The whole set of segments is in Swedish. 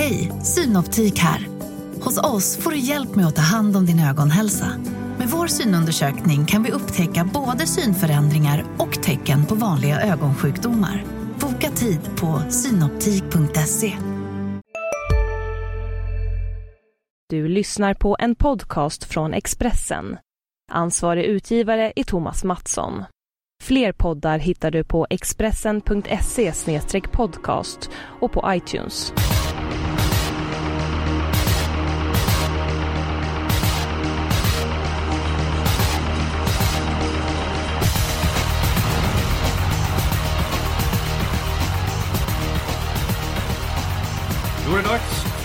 Hej, Synoptik här. Hos oss får du hjälp med att ta hand om din ögonhälsa. Med vår synundersökning kan vi upptäcka både synförändringar och tecken på vanliga ögonsjukdomar. Boka tid på synoptik.se. Du lyssnar på en podcast från Expressen. Ansvarig utgivare är Thomas Mattsson. Fler poddar hittar du på expressen.se podcast och på iTunes.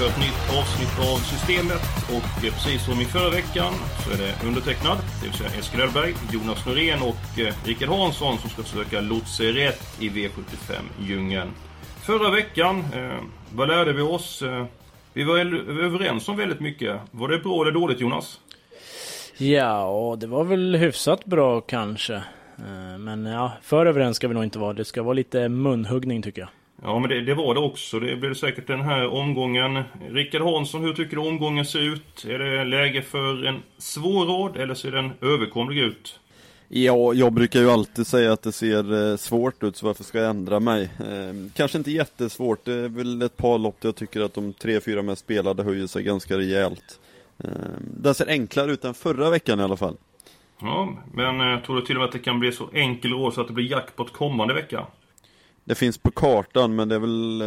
För ett nytt avsnitt av Systemet och precis som i förra veckan så är det undertecknad, det vill säga Eskil Ölberg, Jonas Norén och eh, Rickard Hansson som ska försöka lotsa rätt i V75-djungeln. Förra veckan, eh, vad lärde vi oss? Eh, vi var överens om väldigt mycket. Var det bra eller dåligt Jonas? Ja, det var väl hyfsat bra kanske. Eh, men ja, för överens ska vi nog inte vara. Det ska vara lite munhuggning tycker jag. Ja, men det, det var det också. Det blev säkert den här omgången. Rickard Hansson, hur tycker du omgången ser ut? Är det läge för en svår rad eller ser den överkomlig ut? Ja, jag brukar ju alltid säga att det ser eh, svårt ut, så varför ska jag ändra mig? Eh, kanske inte jättesvårt, det är väl ett par lopp där jag tycker att de tre, fyra mest spelade höjer sig ganska rejält. Eh, den ser enklare ut än förra veckan i alla fall. Ja, men eh, tror du till och med att det kan bli så enkel råd så att det blir jackpot kommande vecka? Det finns på kartan, men det är väl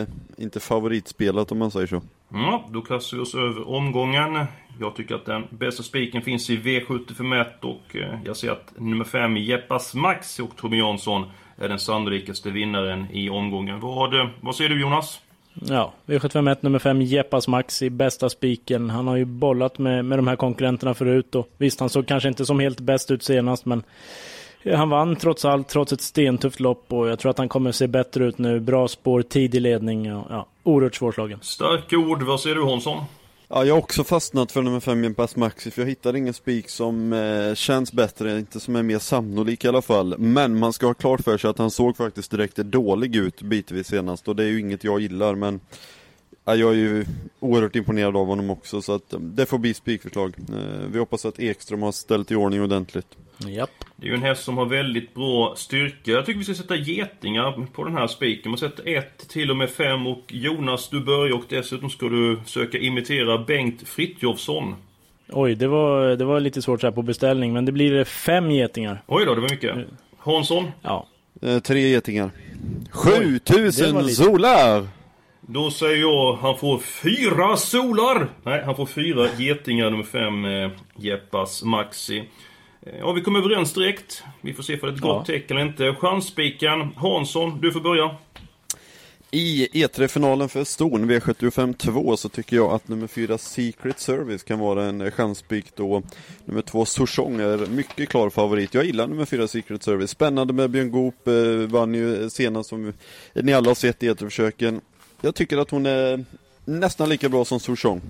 eh, inte favoritspelat om man säger så. Ja, då kastar vi oss över omgången. Jag tycker att den bästa spiken finns i V75 och eh, jag ser att nummer 5, Jeppas Max och Tommy Jansson är den sannolikaste vinnaren i omgången. Vad, eh, vad säger du Jonas? Ja, V751 nummer 5 Jeppas Maxi, bästa spiken. Han har ju bollat med, med de här konkurrenterna förut och visst, han såg kanske inte som helt bäst ut senast, men han vann trots allt, trots ett stentufft lopp och jag tror att han kommer se bättre ut nu. Bra spår, tidig ledning och ja, oerhört svårslagen. Starka ord. Vad säger du Hansson? Ja, jag har också fastnat för nummer 5 Jempass Maxi, för jag hittar ingen spik som eh, känns bättre, inte som är mer sannolik i alla fall. Men man ska ha klart för sig att han såg faktiskt direkt dålig ut bitvis senast, och det är ju inget jag gillar, men jag är ju oerhört imponerad av honom också, så att eh, det får bli spikförslag. Eh, vi hoppas att Ekström har ställt i ordning ordentligt. Japp. Det är ju en häst som har väldigt bra styrka. Jag tycker vi ska sätta getingar på den här spiken. Man sätter 1 till och med 5 och Jonas, du börjar och dessutom ska du försöka imitera Bengt Fritjofsson. Oj, det var, det var lite svårt så här på beställning, men det blir fem getingar. Oj då, det var mycket. Hansson? Ja. Eh, tre getingar. det var 7000 lite. solar! Då säger jag, han får fyra solar! Nej, han får fyra getingar nummer fem, eh, Jeppas Maxi. Eh, Ja, vi kom överens direkt. Vi får se för det är ett gott Ja. tecken eller inte. Chansspiken, Hansson, du får börja. I E3-finalen för Ston V75 2 så tycker jag att nummer 4 Secret Service kan vara en chanspik då nummer 2 Souchong är mycket klar favorit. Jag gillar nummer 4 Secret Service. Spännande med Björn Goop, eh, vann ju senast som ni alla har sett i E3-försöken. Jag tycker att hon är nästan lika bra som Souchong.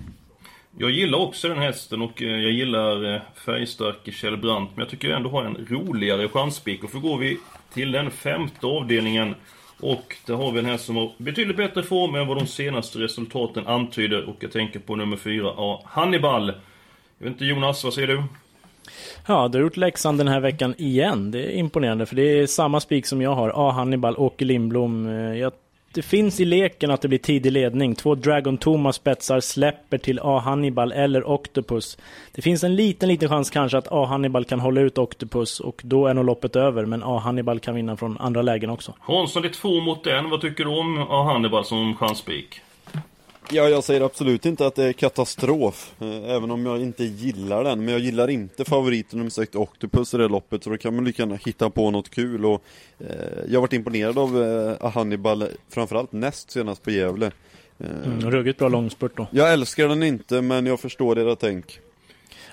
Jag gillar också den hästen och eh, jag gillar eh, färgstarke Kjell Brandt. Men jag tycker jag ändå har en roligare chanspik. Och så går vi till den femte avdelningen. Och där har vi en häst som har betydligt bättre form än vad de senaste resultaten antyder. Och jag tänker på nummer fyra, ja, Hannibal. Jag vet inte Jonas, vad säger du? Ja, du har gjort läxan den här veckan igen. Det är imponerande, för det är samma spik som jag har. A. Hannibal, Åke Lindblom. Eh, Jag, det finns i leken att det blir tidig ledning. Två Dragon Thomas spetsar släpper till A. Hannibal eller Octopus. Det finns en liten, liten chans kanske att A. Hannibal kan hålla ut Octopus och då är nog loppet över. Men A. Hannibal kan vinna från andra lägen också. Hansson, det är två mot en. Vad tycker du om A-Hannibal som chansspik? Ja, jag säger absolut inte att det är katastrof, eh, även om jag inte gillar den. Men jag gillar inte favoriten nummer 6 Octopus i det loppet, så då kan man lika gärna hitta på något kul. Och, eh, jag har varit imponerad av eh, Hannibal, framförallt näst senast på Gävle. Eh, Mm, ruggigt bra långspurt då. Jag älskar den inte, men jag förstår era tänk.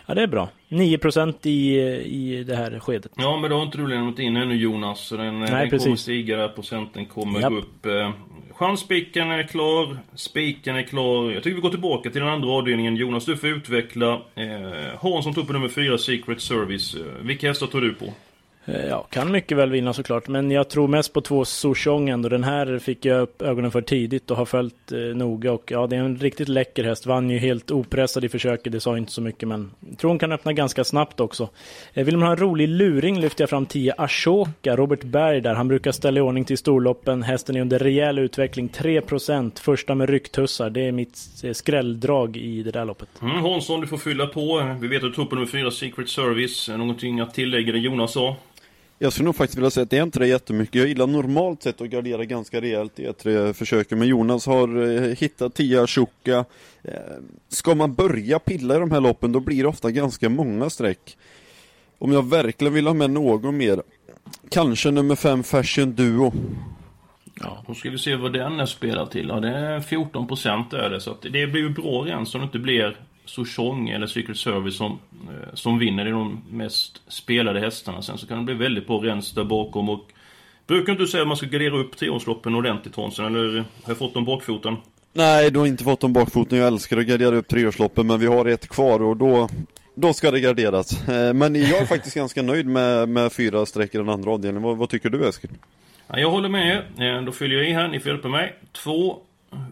Ja, det är bra. 9% i, i det här skedet. Ja, men då har inte du lämnat in ännu Jonas. Så den, Nej, den kommer precis. stiga där, procenten kommer Japp. gå upp. Eh, Chansspiken är klar, spiken är klar. Jag tycker vi går tillbaka till den andra avdelningen. Jonas, du får utveckla. Eh, Hansson tog på nummer 4, Secret Service. Eh, vilka hästar tog du på? Eh, ja, kan mycket väl vinna såklart, men jag tror mest på två Souchong ändå. Den här fick jag upp ögonen för tidigt och har följt eh, noga och ja, det är en riktigt läcker häst. Vann ju helt opressad i försöket, det sa inte så mycket, men jag tror hon kan öppna ganska snabbt också. Eh, vill man ha en rolig luring lyfter jag fram 10 Ashoka, Robert Berg där. Han brukar ställa i ordning till storloppen. Hästen är under rejäl utveckling, 3%, första med rycktussar. Det är mitt eh, skrälldrag i det där loppet. Mm, Hansson, du får fylla på. Vi vet att du tror på nummer 4, Secret Service. Någonting att tillägga det Jonas sa? Jag skulle nog faktiskt vilja säga att det är inte det jättemycket. Jag gillar normalt sett att gardera ganska rejält i ett försöker men Jonas har eh, hittat Tia Shuka. Eh, ska man börja pilla i de här loppen då blir det ofta ganska många streck. Om jag verkligen vill ha med någon mer, kanske nummer 5 Fashion Duo. Ja, då ska vi se vad den är spelad till. Ja, det är 14% är det, så att det blir ju bra rens, så det inte blir Souchong eller Secret Service som, eh, som vinner. Det är de mest spelade hästarna. Sen så kan det bli väldigt bra rens där bakom och Brukar inte du säga att man ska gardera upp treårsloppen ordentligt Hansen, eller har jag fått dem bakfoten? Nej, du har inte fått dem bakfoten. Jag älskar att gardera upp treårsloppen, men vi har ett kvar och då då ska det garderas. Eh, men jag är faktiskt ganska nöjd med, med fyra streck i den andra avdelningen. Vad, vad tycker du Eskil? Ja, jag håller med. Eh, då fyller jag i här. Ni får hjälpa mig. Två,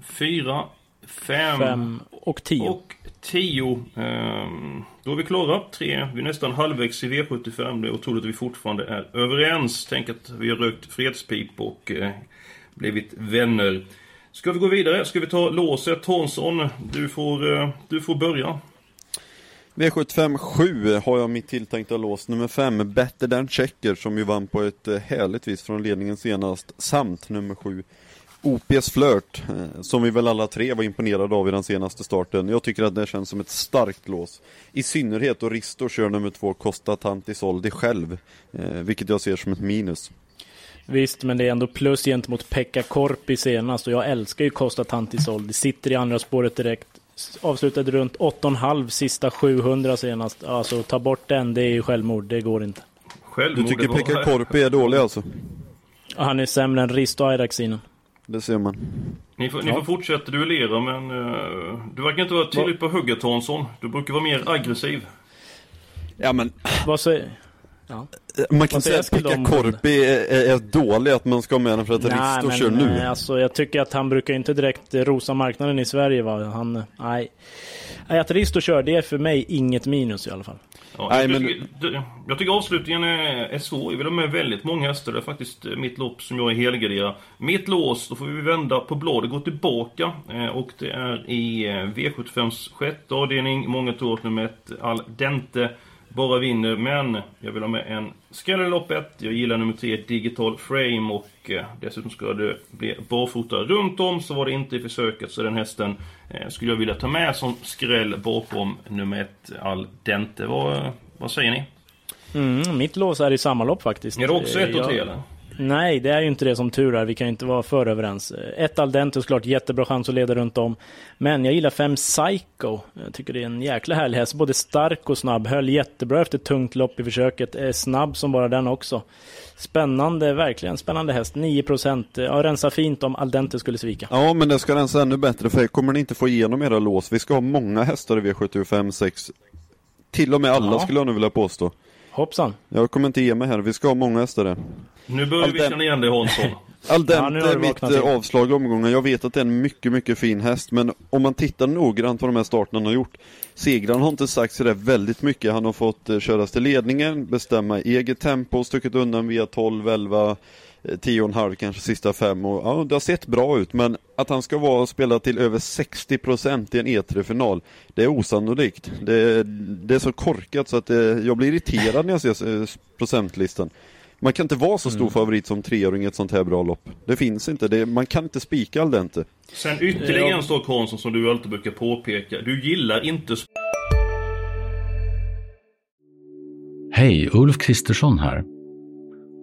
fyra, fem, fem och tio. Och 10. Ehm, då är vi klara. Tre. Vi är nästan halvvägs i V75. Det är otroligt att vi fortfarande är överens. Tänk att vi har rökt fredspip och eh, blivit vänner. Ska vi gå vidare? Ska vi ta låset? Hansson, du får, eh, du får börja. V75 7 har jag mitt tilltänkta lås nummer 5, Better than Checker, som ju vann på ett eh, härligt vis från ledningen senast, samt nummer 7, OPs Flirt, eh, som vi väl alla tre var imponerade av i den senaste starten. Jag tycker att det känns som ett starkt lås. I synnerhet då Risto kör nummer två Costa Tantisoldi själv, eh, vilket jag ser som ett minus. Visst, men det är ändå plus gentemot Pekka Korpi senast och jag älskar ju Costa Tantisoldi. Sitter i andra spåret direkt. Avslutade runt 8,5 sista 700 senast. Alltså ta bort den, det är ju självmord. Det går inte. Självmord, du tycker Pekka Korpi är dålig alltså? Han är sämre än Risto Airaxinen. Det ser man. Ni får, ja. ni får fortsätta duellera men uh, du verkar inte vara tillräckligt på hugget Hansson. Du brukar vara mer aggressiv. Ja men... Vad säger... Ja. Man kan säga att Pekka Korpi är, är, är, dålig, att man ska ha med honom för att nej, Risto kör nu. Nej, alltså, jag tycker att han brukar inte direkt rosa marknaden i Sverige. Va? Han, nej. Att Risto kör, det är för mig inget minus i alla fall. Ja, Nej, jag, men... tycker, jag tycker avslutningen är, är svår. Jag vill ha med väldigt många hästar. Det är faktiskt mitt lopp som jag är helgarderad. Mitt lås, då får vi vända på bladet, gå tillbaka. Eh, och det är i eh, V75s sjätte avdelning. Många tror att nummer ett, Al Dente bara vinner. Men jag vill ha med en skräll i loppet. Jag gillar nummer tre, Digital Frame. Och eh, dessutom ska det bli barfota runt om. Så var det inte i försöket. Så den hästen eh, skulle jag vilja ta med som skräll bakom nummer ett, Al Dente. Vad, vad säger ni? Mm, mitt lås är i samma lopp faktiskt. Är det också ett och tre eller? Nej, det är ju inte det som tur är. Vi kan ju inte vara för överens. Ett Aldente såklart, jättebra chans att leda runt om. Men jag gillar fem Psycho. Jag tycker det är en jäkla härlig häst. Både stark och snabb. Höll jättebra efter tungt lopp i försöket. Är snabb som bara den också. Spännande, verkligen spännande häst. 9%. Ja, rensa fint om Aldente skulle svika. Ja, men det ska rensa ännu bättre för kommer ni inte få igenom era lås. Vi ska ha många hästar i V75 6. Till och med alla ja. skulle jag nu vilja påstå. Hoppsan. Jag kommer inte ge mig här. Vi ska ha många hästar där. Nu börjar Al vi känna igen dig Hansson. Aldente ja, är mitt eh, avslag i omgången. Jag vet att det är en mycket, mycket fin häst, men om man tittar noggrant på de här starterna han har gjort. Segraren har inte sagt sådär väldigt mycket. Han har fått uh, köras till ledningen, bestämma eget tempo, stuckit undan via 12, 11, 10,5 kanske sista fem och ja, det har sett bra ut men att han ska vara och spela till över 60% i en E3-final Det är osannolikt. Det, det är så korkat så att det, jag blir irriterad när jag ser eh, procentlistan. Man kan inte vara så stor mm. favorit som treåring i ett sånt här bra lopp. Det finns inte, det, man kan inte spika all inte. Sen ytterligare en sak Hansson som du alltid brukar påpeka. Du gillar inte Hej, Ulf Kristersson här.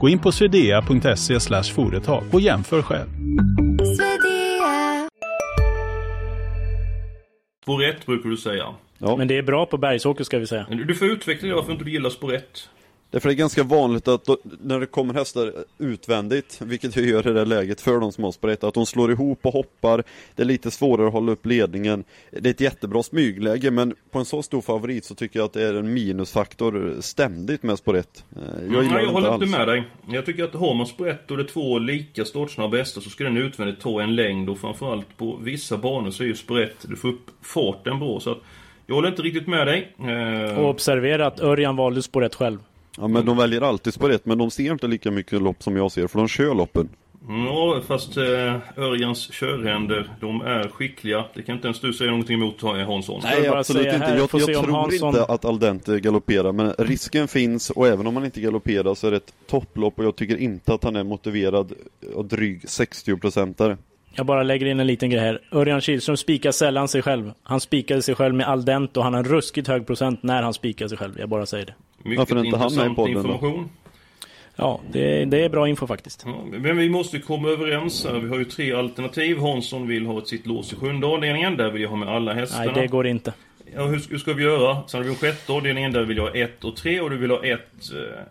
Gå in på swedea.se företag och jämför själv. 1 brukar du säga. Ja. Men det är bra på bergsåker ska vi säga. Du får utveckla det varför inte du gillar 1. Därför är det ganska vanligt att då, när det kommer hästar utvändigt, vilket jag gör i det här läget för de som har 1, att de slår ihop och hoppar. Det är lite svårare att hålla upp ledningen. Det är ett jättebra smygläge, men på en så stor favorit så tycker jag att det är en minusfaktor ständigt med spår 1. Jag Mm, jag det håller inte med dig. Jag tycker att har man 1 och det är två lika startsnabba hästar så ska den utvändigt ta en längd och framförallt på vissa banor så är ju 1, du får upp farten bra. Så att jag håller inte riktigt med dig. Eh, Och observera att Örjan valde spår 1 själv. Ja, men de väljer alltid spår 1, men de ser inte lika mycket lopp som jag ser, för de kör loppen. Ja, fast eh, Örjans körhänder, de är skickliga. Det kan inte ens du säga någonting emot eh, Hansson. jag Nej, absolut inte. här, Jag, jag tror Hansson- inte att Aldente galopperar, men risken finns och även om han inte galopperar så är det ett topplopp och jag tycker inte att han är motiverad och dryg 60-procentare. Jag bara lägger in en liten grej här. Örjan Kihlström spikar sällan sig själv. Han spikade sig själv med al dente och han har en ruskigt hög procent när han spikar sig själv. Jag bara säger det. Mycket Varför är inte han med i intressant podden då? information. Ja, det, det är bra info faktiskt. Ja, men vi måste komma överens här. Vi har ju tre alternativ. Hansson vill ha ett sitt lås i sjunde avdelningen. Där vill jag ha med alla hästarna. Nej, det går inte. Ja, hur, hur ska vi göra? Sen har vi sjätte avdelningen. Där vill jag ha ett och tre och du vill ha ett,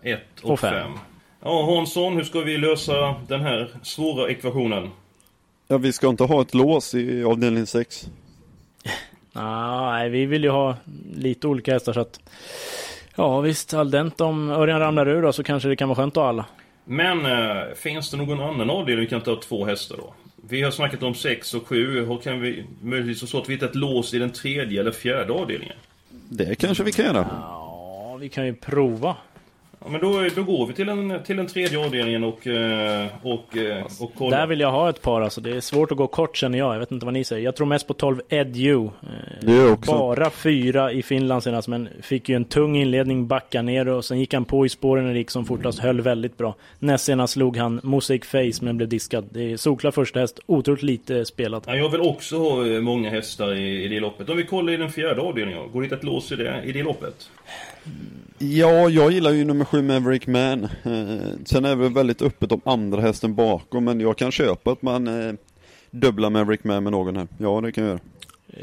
eh, ett och, Och fem. fem. Ja, Hansson, hur ska vi lösa den här svåra ekvationen? Ja, vi ska inte ha ett lås i avdelning 6. Ah, nej, vi vill ju ha lite olika hästar så att... Ja visst, al dente om Örjan ramlar ur då så kanske det kan vara skönt att ha alla. Men eh, finns det någon annan avdelning vi kan ta två hästar då? Vi har snackat om sex och sju. Hur kan vi möjligtvis så att vi hittar ett lås i den tredje eller fjärde avdelningen? Det kanske vi kan göra. Ja, vi kan ju prova. Ja, men då, då går vi till den, till den tredje avdelningen och, eh, och, eh, och kollar. Där vill jag ha ett par alltså. Det är svårt att gå kort känner jag. Jag vet inte vad ni säger. Jag tror mest på 12 Edu. Också. Bara fyra i Finland senast, men fick ju en tung inledning, backa ner och sen gick han på i spåren när det gick som fortast, höll väldigt bra. Näst senast slog han Mosaic Face men blev diskad. Det är solklar första häst, otroligt lite spelat. Ja, jag vill också ha eh, många hästar i, i det loppet. Om vi kollar i den fjärde avdelningen, går det ett lås i det, i det loppet? Ja, jag gillar ju nummer 7 Maverick Man. Eh, sen är det väl väldigt öppet om andra hästen bakom, men jag kan köpa att man eh, dubblar Maverick Man med någon här. Ja, det kan jag göra.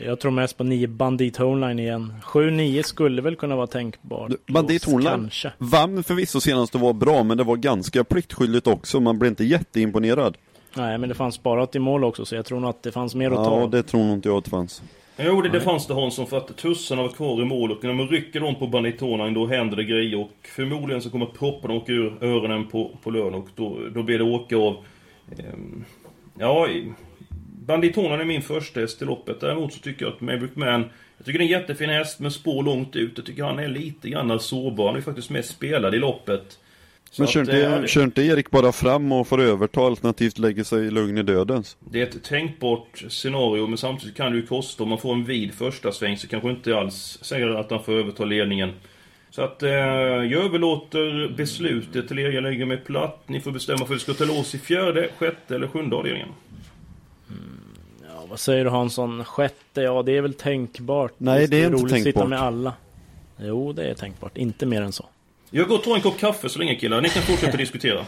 Jag tror mest på 9 Bandit Homeline igen. 7-9 skulle väl kunna vara tänkbart. Bandit Kanske. vann förvisso senast och var bra, men det var ganska pliktskyldigt också. Man blev inte jätteimponerad. Nej, men det fanns sparat i mål också, så jag tror nog att det fanns mer att ta. Ja, det tror nog inte jag att det fanns. Jo, det, det fanns det Hansson för att tussarna var kvar i mål och när man rycker dem på banditonan då händer det grejer och förmodligen så kommer propparna åka ur öronen på, på lön och då, då blir det åka av... ehm, ja, banditonan är min första häst i loppet. Däremot så tycker jag att Maverick Man... Jag tycker det är en jättefin häst med spår långt ut. Jag tycker han är lite grann sårbar. Han är faktiskt mest spelad i loppet. Så Men att, kör inte, eh, det- kör inte Erik bara fram och får överta alternativt lägger sig lugn i dödens? Det är ett tänkbart scenario men samtidigt kan det ju kosta om man får en vid första sväng så kanske inte alls säger att han får överta ledningen. Så att eh, jag överlåter beslutet till er. Jag lägger mig platt. Ni får bestämma för att vi ska ta lås i fjärde, sjätte eller sjunde avdelningen. Ja, vad säger du Hansson? Sjätte? Ja, det är väl tänkbart. Nej, Visst, det är inte roligt att sitta tänkbart. med alla. Jo, det är tänkbart. Inte mer än så. Jag går och tar en kopp kaffe så länge killar. Ni kan fortsätta diskutera.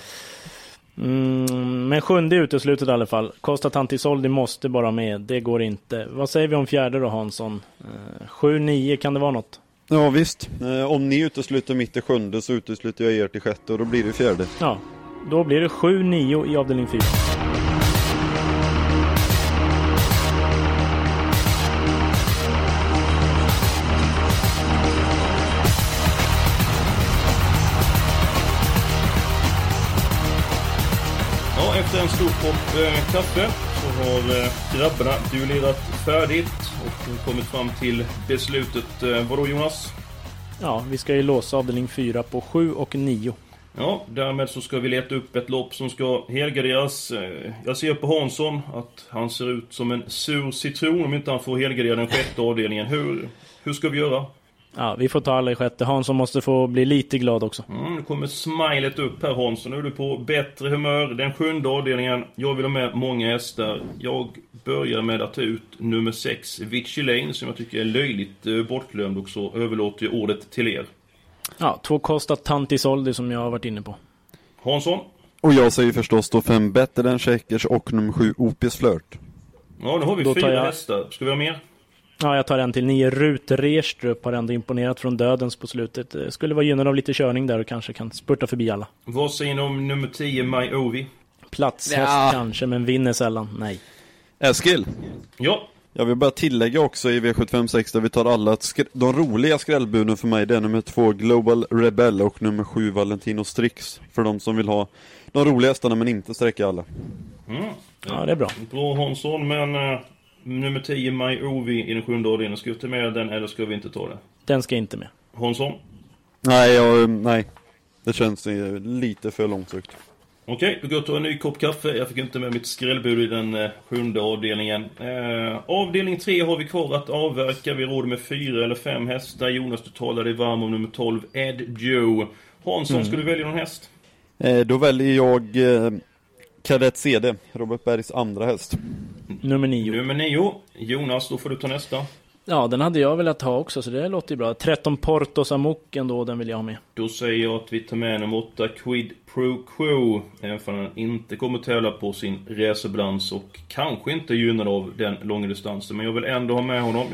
Mm, men sjunde uteslutet i alla fall. Konstantantisoldi måste bara med. Det går inte. Vad säger vi om fjärde då Hansson? Eh, 7-9, kan det vara något? Ja visst. Eh, om ni utesluter mitt i sjunde så utesluter jag er till sjätte och då blir det fjärde. Ja, då blir det 7-9 i avdelning 4. En stor kopp eh, kaffe så har eh, grabbarna duellerat färdigt och kommit fram till beslutet. Eh, vadå Jonas? Ja, vi ska ju låsa avdelning fyra på sju och nio. Ja, därmed så ska vi leta upp ett lopp som ska helgarderas. Jag ser på Hansson att han ser ut som en sur citron om inte han får helgardera den sjätte avdelningen. Hur, hur ska vi göra? Ja, vi får ta alla i sjätte. Hansson måste få bli lite glad också. Mm, nu kommer smilet upp här Hansson. Nu är du på bättre humör. Den sjunde avdelningen. Jag vill ha med många hästar. Jag börjar med att ta ut nummer 6, Vichy Lane, som jag tycker är löjligt eh, bortglömd och så överlåter jag ordet till er. Ja, två Costa Tantisoldi som jag har varit inne på. Hansson? Och jag säger förstås då fem Better than Checkers och nummer sju Opis Flirt. Ja, nu har vi Då fyra jag- hästar. Ska vi ha mer? Ja, jag tar en till. Nio Rut Rehrstrup har ändå imponerat från dödens på slutet. Eh, Skulle vara gynnad av lite körning där och kanske kan spurta förbi alla. Vad säger ni om nummer 10, My Ovi? Platshäst Ja. kanske, men vinner sällan. Nej. Eskil, Ja, jag vill bara tillägga också i V756 där vi tar alla att skr- de roliga skrällbuden för mig det är nummer två Global Rebel och nummer sju Valentino Strix. För de som vill ha de roliga hästarna men inte sträcka alla. mm. Ja, det är bra. bra Hansson, men eh, nummer 10, My Ovi i den sjunde avdelningen. Ska vi ta med den eller ska vi inte ta det? Den ska inte med. Hansson? Nej, jag, nej. Det känns lite för långsökt. Okej, då går jag och tar en ny kopp kaffe. Jag fick inte med mitt skrällbud i den eh, sjunde avdelningen. Eh, avdelning tre har vi kvar att avverka. Vi råder med fyra eller fem hästar. Jonas, du talade dig varm om nummer 12, Ed Joe. Hansson, ska du välja någon häst? Eh, då väljer jag eh, Kadett CD, Robert Bergs andra häst. Nummer nio. Nummer 9. Jonas, då får du ta nästa. Ja, den hade jag velat ha också, så det låter ju bra. 13 Portos Amok ändå, den vill jag ha med. Då säger jag att vi tar med nummer 8, Quid Pro Quo. Även för han inte kommer tävla på sin racerbalans och kanske inte gynnad av den långa distansen. Men jag vill ändå ha med honom.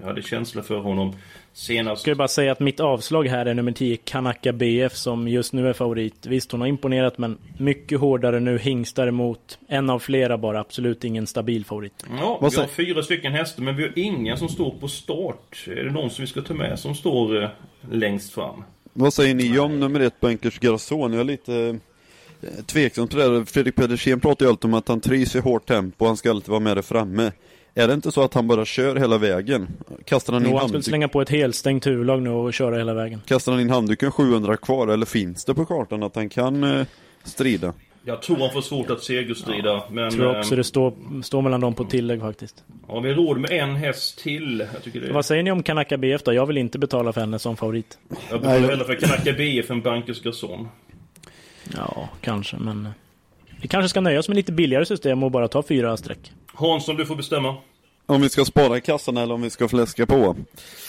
Jag hade känsla för honom senast. Ska jag bara säga att mitt avslag här är nummer 10, Kanaka BF, som just nu är favorit. Visst, hon har imponerat, men mycket hårdare nu. Hingstar emot. En av flera bara, absolut ingen stabil favorit. Ja, vi har fyra stycken hästar, men vi har ingen som står på start. Är det någon som vi ska ta med som står eh, längst fram? Vad säger ni om nummer ett, Bankers Garçon? Jag är lite eh, tveksam till det. Fredrik Pedersen pratar ju alltid om att han trivs i hårt tempo, han ska alltid vara med där framme. Är det inte så att han bara kör hela vägen? Kastar han in, Jo, han skulle slänga på ett helstängt huvudlag nu och köra hela vägen. kastar han in handduken 700 kvar, eller finns det på kartan att han kan eh, strida? Jag tror han får svårt att segerstrida, men... Jag tror också eh, det står, står mellan dem på tillägg faktiskt. Ja, vi har råd med en häst till. Jag tycker det Vad säger ni om Kanaka BF då? Jag vill inte betala för henne som favorit. Jag betalar hellre för Kanaka BF än Bankers Garçon. Ja, kanske, men... eh, Vi kanske ska nöja oss med lite billigare system och bara ta fyra streck. Hansson, du får bestämma. Om vi ska spara i kassan eller om vi ska fläska på?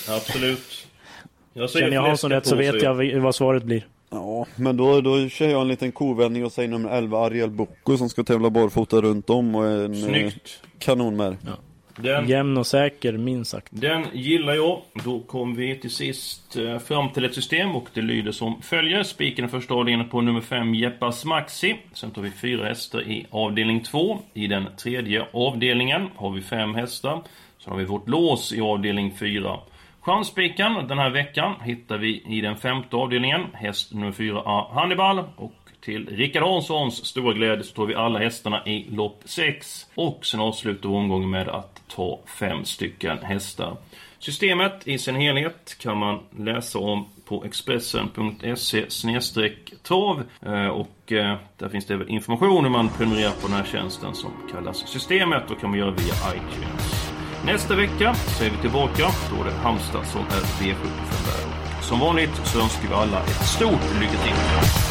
Absolut. Jag säger Känner jag Hansson rätt så vet jag vad svaret blir. Ja, men då, då kör jag en liten kovändning och säger nummer 11 Ariel Bocco som ska tävla barfota runt om och en eh, Snyggt. kanon med. Den, Jämn och säker, minst sagt. den gillar jag. Då kom vi till sist eh, fram till ett system och det lyder som följer. Spiken första avdelningen på nummer 5 Jeppas Maxi. Sen tar vi fyra hästar i avdelning 2. I den tredje avdelningen har vi fem hästar. Sen har vi vårt lås i avdelning 4. Chansspiken den här veckan hittar vi i den femte avdelningen. Häst nummer 4 A Hannibal. Och till Rickard Hanssons stora glädje så tar vi alla hästarna i lopp 6. Och sen avslutar vi omgången med att ta fem stycken hästar. Systemet i sin helhet kan man läsa om på Expressen.se trav eh, och eh, där finns det även information hur man prenumererar på den här tjänsten som kallas Systemet och kan man göra via iTunes. Nästa vecka så är vi tillbaka. Då är det Halmstad som är V75 där. Som vanligt så önskar vi alla ett stort lycka till.